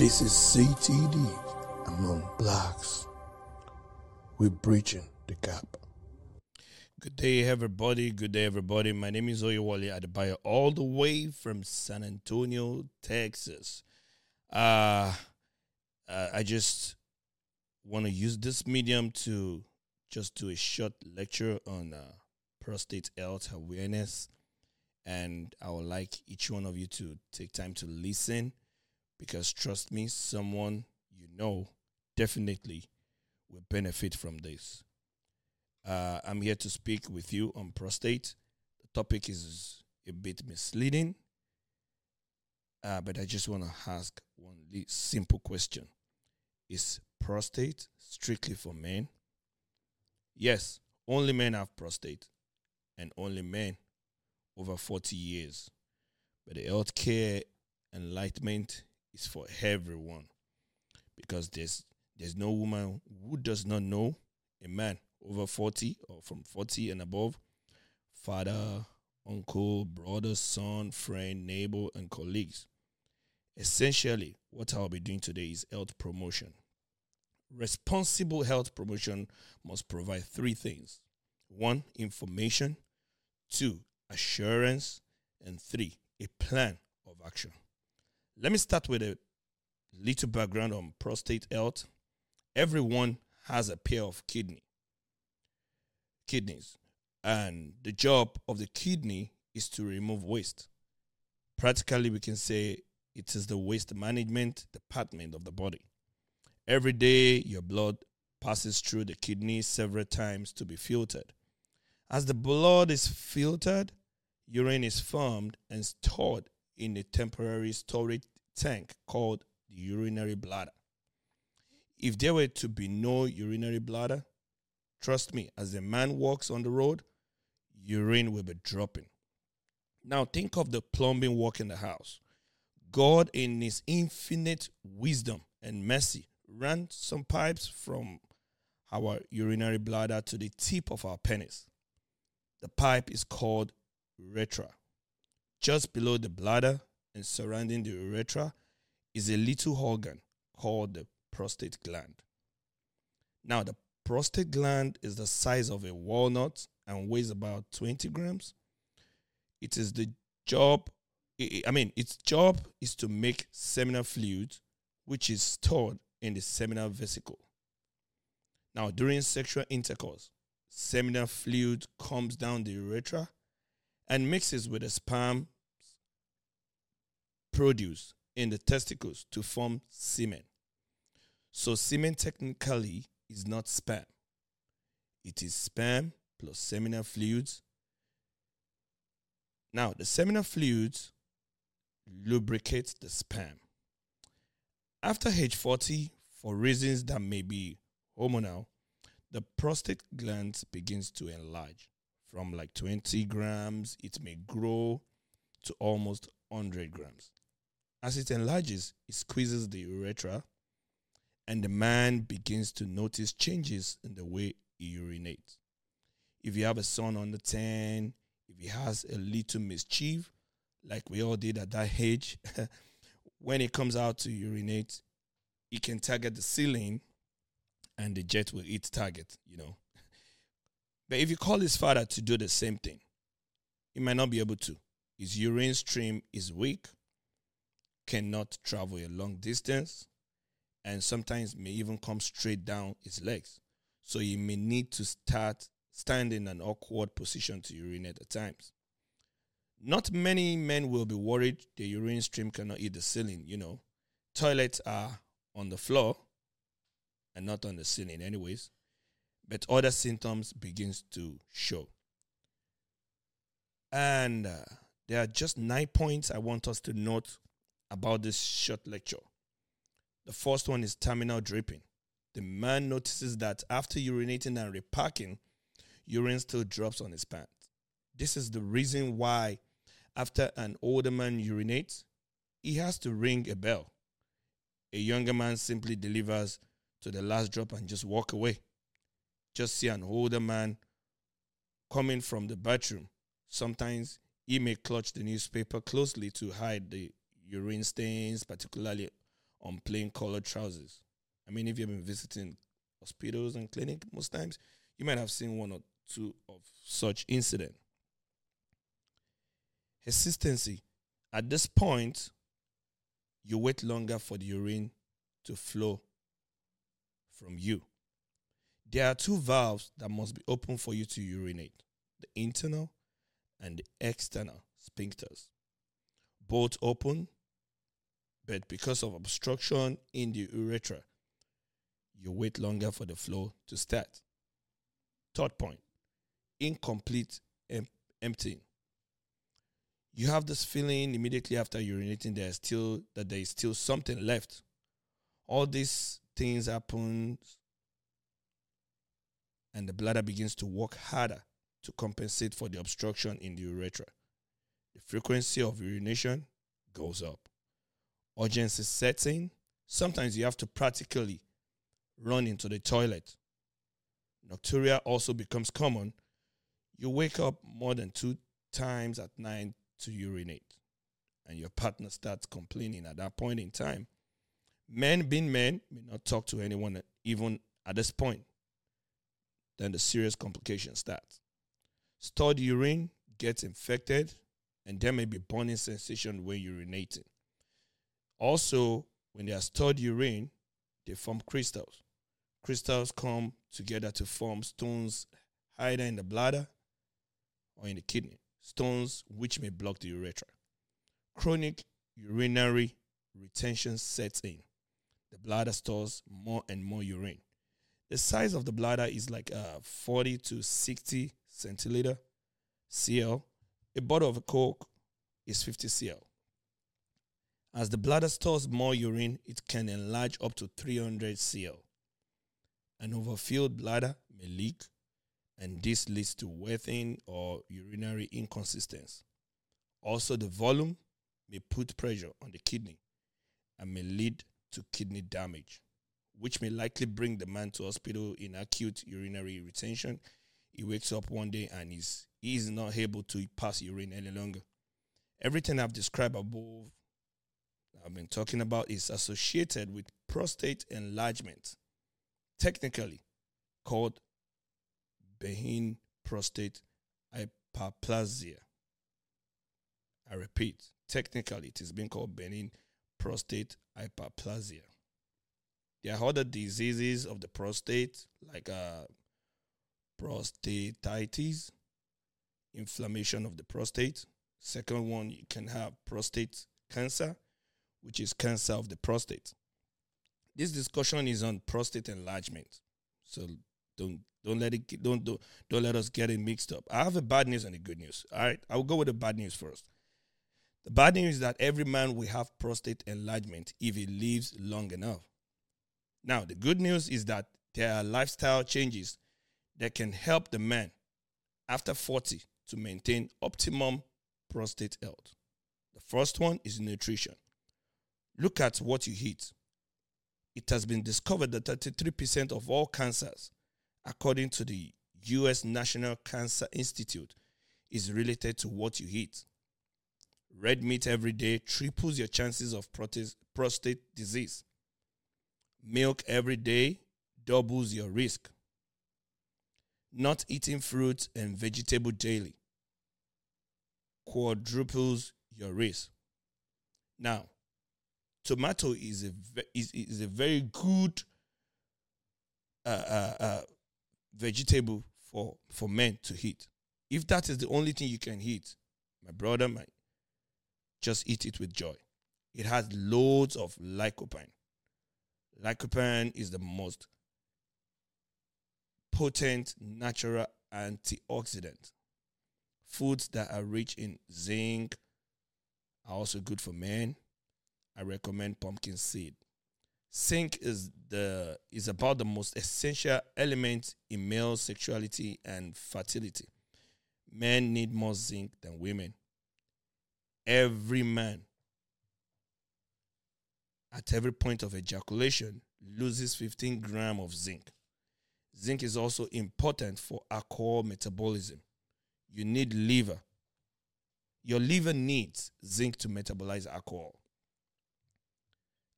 This is CTD among blacks. We're breaching the gap. Good day, everybody. Good day, everybody. My name is Oyewale Adebayo, all the way from San Antonio, Texas. Uh, uh, I just want to use this medium to just do a short lecture on uh, prostate health awareness. And I would like each one of you to take time to listen because trust me, someone you know definitely will benefit from this. Uh, I'm here to speak with you on prostate. The topic is a bit misleading, uh, but I just want to ask one simple question Is prostate strictly for men? Yes, only men have prostate, and only men over 40 years. But the healthcare enlightenment is for everyone. Because there's there's no woman who does not know a man over 40 or from 40 and above. Father uncle brother son friend neighbor and colleagues. Essentially what i'll be doing today is health promotion. Responsible health promotion must provide three things. One information. Two assurance. And three a plan of action let me start with a little background on prostate health. Everyone has a pair of kidney kidneys, and the job of the kidney is to remove waste. Practically, we can say it is the waste management department of the body. Every day, your blood passes through the kidney several times to be filtered. As the blood is filtered, urine is formed and stored in a temporary storage tank called the urinary bladder. If there were to be no urinary bladder, trust me, as a man walks on the road, urine will be dropping. Now think of the plumbing work in the house. God, in His infinite wisdom and mercy, ran some pipes from our urinary bladder to the tip of our penis. The pipe is called urethra. Just below the bladder and surrounding the urethra is a little organ called the prostate gland. Now, the prostate gland is the size of a walnut and weighs about 20 grams. It is the job, I mean, its job is to make seminal fluid, which is stored in the seminal vesicle. Now, during sexual intercourse, seminal fluid comes down the urethra and mixes with the sperm produce in the testicles to form semen. So, semen technically is not sperm, it is sperm plus seminal fluids. Now, the seminal fluids lubricate the sperm. After age 40, for reasons that may be hormonal, the prostate gland begins to enlarge. From like 20 grams, it may grow to almost 100 grams. As it enlarges, it squeezes the urethra, and the man begins to notice changes in the way he urinates. If you have a son under 10, if he has a little mischief, like we all did at that age, when he comes out to urinate, he can target the ceiling and the jet will hit target, you know. But if you call his father to do the same thing, he might not be able to. His urine stream is weak cannot travel a long distance and sometimes may even come straight down his legs. So he may need to start standing in an awkward position to urinate at times. Not many men will be worried the urine stream cannot hit the ceiling, you know. Toilets are on the floor and not on the ceiling anyways. But other symptoms begins to show. And uh, there are just nine points I want us to note about this short lecture. The first one is terminal dripping. The man notices that after urinating and repacking, urine still drops on his pants. This is the reason why, after an older man urinates, he has to ring a bell. A younger man simply delivers to the last drop and just walk away. Just see an older man coming from the bathroom. Sometimes he may clutch the newspaper closely to hide the urine stains, particularly on plain colored trousers. I mean, if you've been visiting hospitals and clinic most times, you might have seen one or two of such incident. Hesitancy. At this point, you wait longer for the urine to flow from you. There are two valves that must be open for you to urinate the internal and the external sphincters. Both open, but because of obstruction in the urethra, you wait longer for the flow to start. Third point incomplete em- emptying. You have this feeling immediately after urinating there's still that there is still something left. All these things happen and the bladder begins to work harder to compensate for the obstruction in the urethra. The frequency of urination goes up. Urgency sets in. Sometimes you have to practically run into the toilet. Nocturia also becomes common. You wake up more than two times at night to urinate, and your partner starts complaining at that point in time. Men, being men, may not talk to anyone even at this point. Then the serious complications start. Stored urine gets infected, and there may be burning sensation when urinating. Also, when they are stored urine, they form crystals. Crystals come together to form stones either in the bladder or in the kidney, stones which may block the urethra. Chronic urinary retention sets in. The bladder stores more and more urine. The size of the bladder is like uh, 40 to 60 centiliter cl. A bottle of Coke is 50 cl. As the bladder stores more urine, it can enlarge up to 300 cl. An overfilled bladder may leak, and this leads to wetting or urinary inconsistency. Also, the volume may put pressure on the kidney and may lead to kidney damage, which may likely bring the man to hospital in acute urinary retention. He wakes up one day and is he is not able to pass urine any longer. Everything I've described above, I've been talking about, is associated with prostate enlargement technically called benign prostate hyperplasia. I repeat, technically it is being called benign prostate hyperplasia. There are other diseases of the prostate like uh, prostatitis, inflammation of the prostate. Second one, you can have prostate cancer, which is cancer of the prostate. This discussion is on prostate enlargement. So don't don't let it don't don't, don't let us get it mixed up. I have a bad news and a good news. All right, I'll go with the bad news first. The bad news is that every man will have prostate enlargement if he lives long enough. Now, the good news is that there are lifestyle changes that can help the man after 40 to maintain optimum prostate health. The first one is nutrition. Look at what you eat it has been discovered that 33% of all cancers, according to the US National Cancer Institute, is related to what you eat. Red meat every day triples your chances of prostate disease. Milk every day doubles your risk. Not eating fruit and vegetable daily quadruples your risk. Now, tomato is a is, is a very good uh, uh, uh, vegetable for for men to eat. If that is the only thing you can eat, my brother, my just eat it with joy. It has loads of lycopene. Lycopene is the most potent natural antioxidant. Foods that are rich in zinc are also good for men. I recommend pumpkin seed. Zinc is the is about the most essential element in male sexuality and fertility. Men need more zinc than women. Every man at every point of ejaculation loses 15 gram of zinc. Zinc is also important for alcohol metabolism. You need liver. Your liver needs zinc to metabolize alcohol.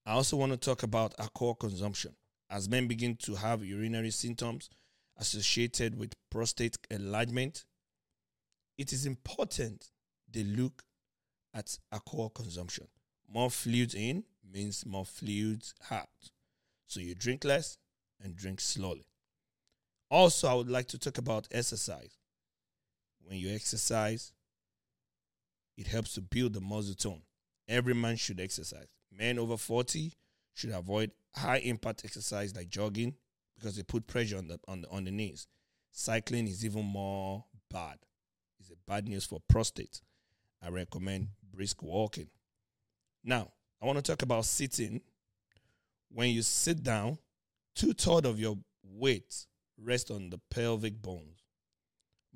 I also want to talk about alcohol consumption. As men begin to have urinary symptoms associated with prostate enlargement, it is important they look at alcohol consumption. More fluids in means more fluids out. So you drink less and drink slowly. Also, I would like to talk about exercise. When you exercise, it helps to build the muscle tone. Every man should exercise. Men over 40 should avoid high impact exercise like jogging because they put pressure on the on the, on the knees. Cycling is even more bad. It's a bad news for prostate. I recommend brisk walking. Now, I want to talk about sitting. When you sit down, two thirds of your weight rest on the pelvic bones.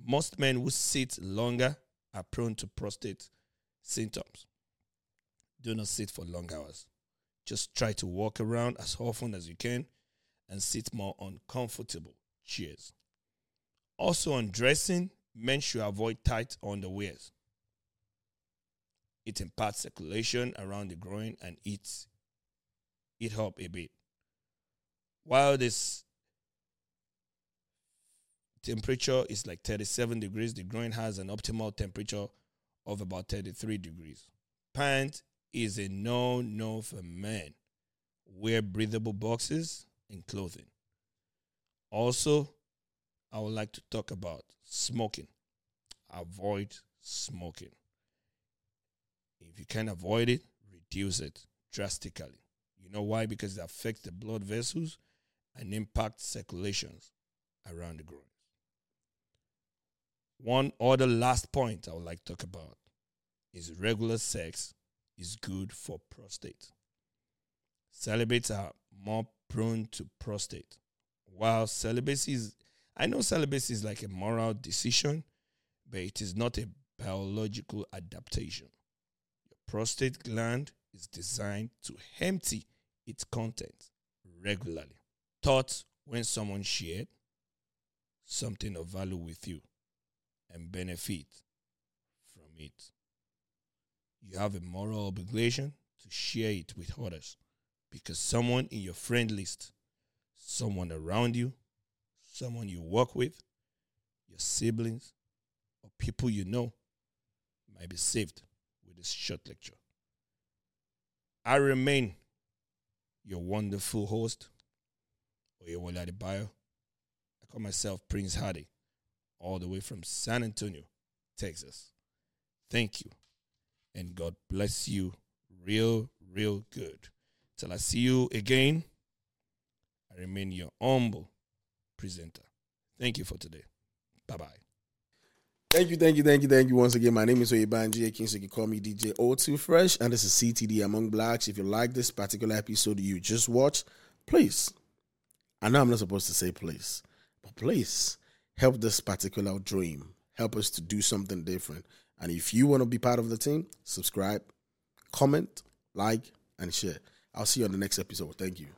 Most men who sit longer are prone to prostate symptoms. Do not sit for long hours. Just try to walk around as often as you can and sit more on comfortable chairs. Also, on dressing, men should avoid tight underwears. It imparts circulation around the groin and eats it up a bit. While this temperature is like 37 degrees, the groin has an optimal temperature of about 33 degrees. Pants is a no no for men. Wear breathable boxes and clothing. Also, I would like to talk about smoking. Avoid smoking. If you can avoid it, reduce it drastically. You know why? Because it affects the blood vessels and impacts circulations around the groin. One other last point I would like to talk about is regular sex is good for prostate. Celibates are more prone to prostate. While celibacy is, I know celibacy is like a moral decision, but it is not a biological adaptation. Prostate gland is designed to empty its contents regularly. Thoughts when someone shared something of value with you and benefit from it. You have a moral obligation to share it with others because someone in your friend list, someone around you, someone you work with, your siblings, or people you know might be saved this short lecture. I remain your wonderful host, Oyewole Adebayo. I call myself Prince Hardy, all the way from San Antonio, Texas. Thank you, and God bless you real, real good. Till I see you again, I remain your humble presenter. Thank you for today. Bye bye. Thank you, thank you, thank you, thank you once again. My name is Oyebanji Akin, so you can call me DJ O2 Fresh, and this is CTD Among Blacks. If you like this particular episode you just watched, please, I know I'm not supposed to say please, but please help this particular dream. Help us to do something different. And if you want to be part of the team, subscribe, comment, like, and share. I'll see you on the next episode. Thank you.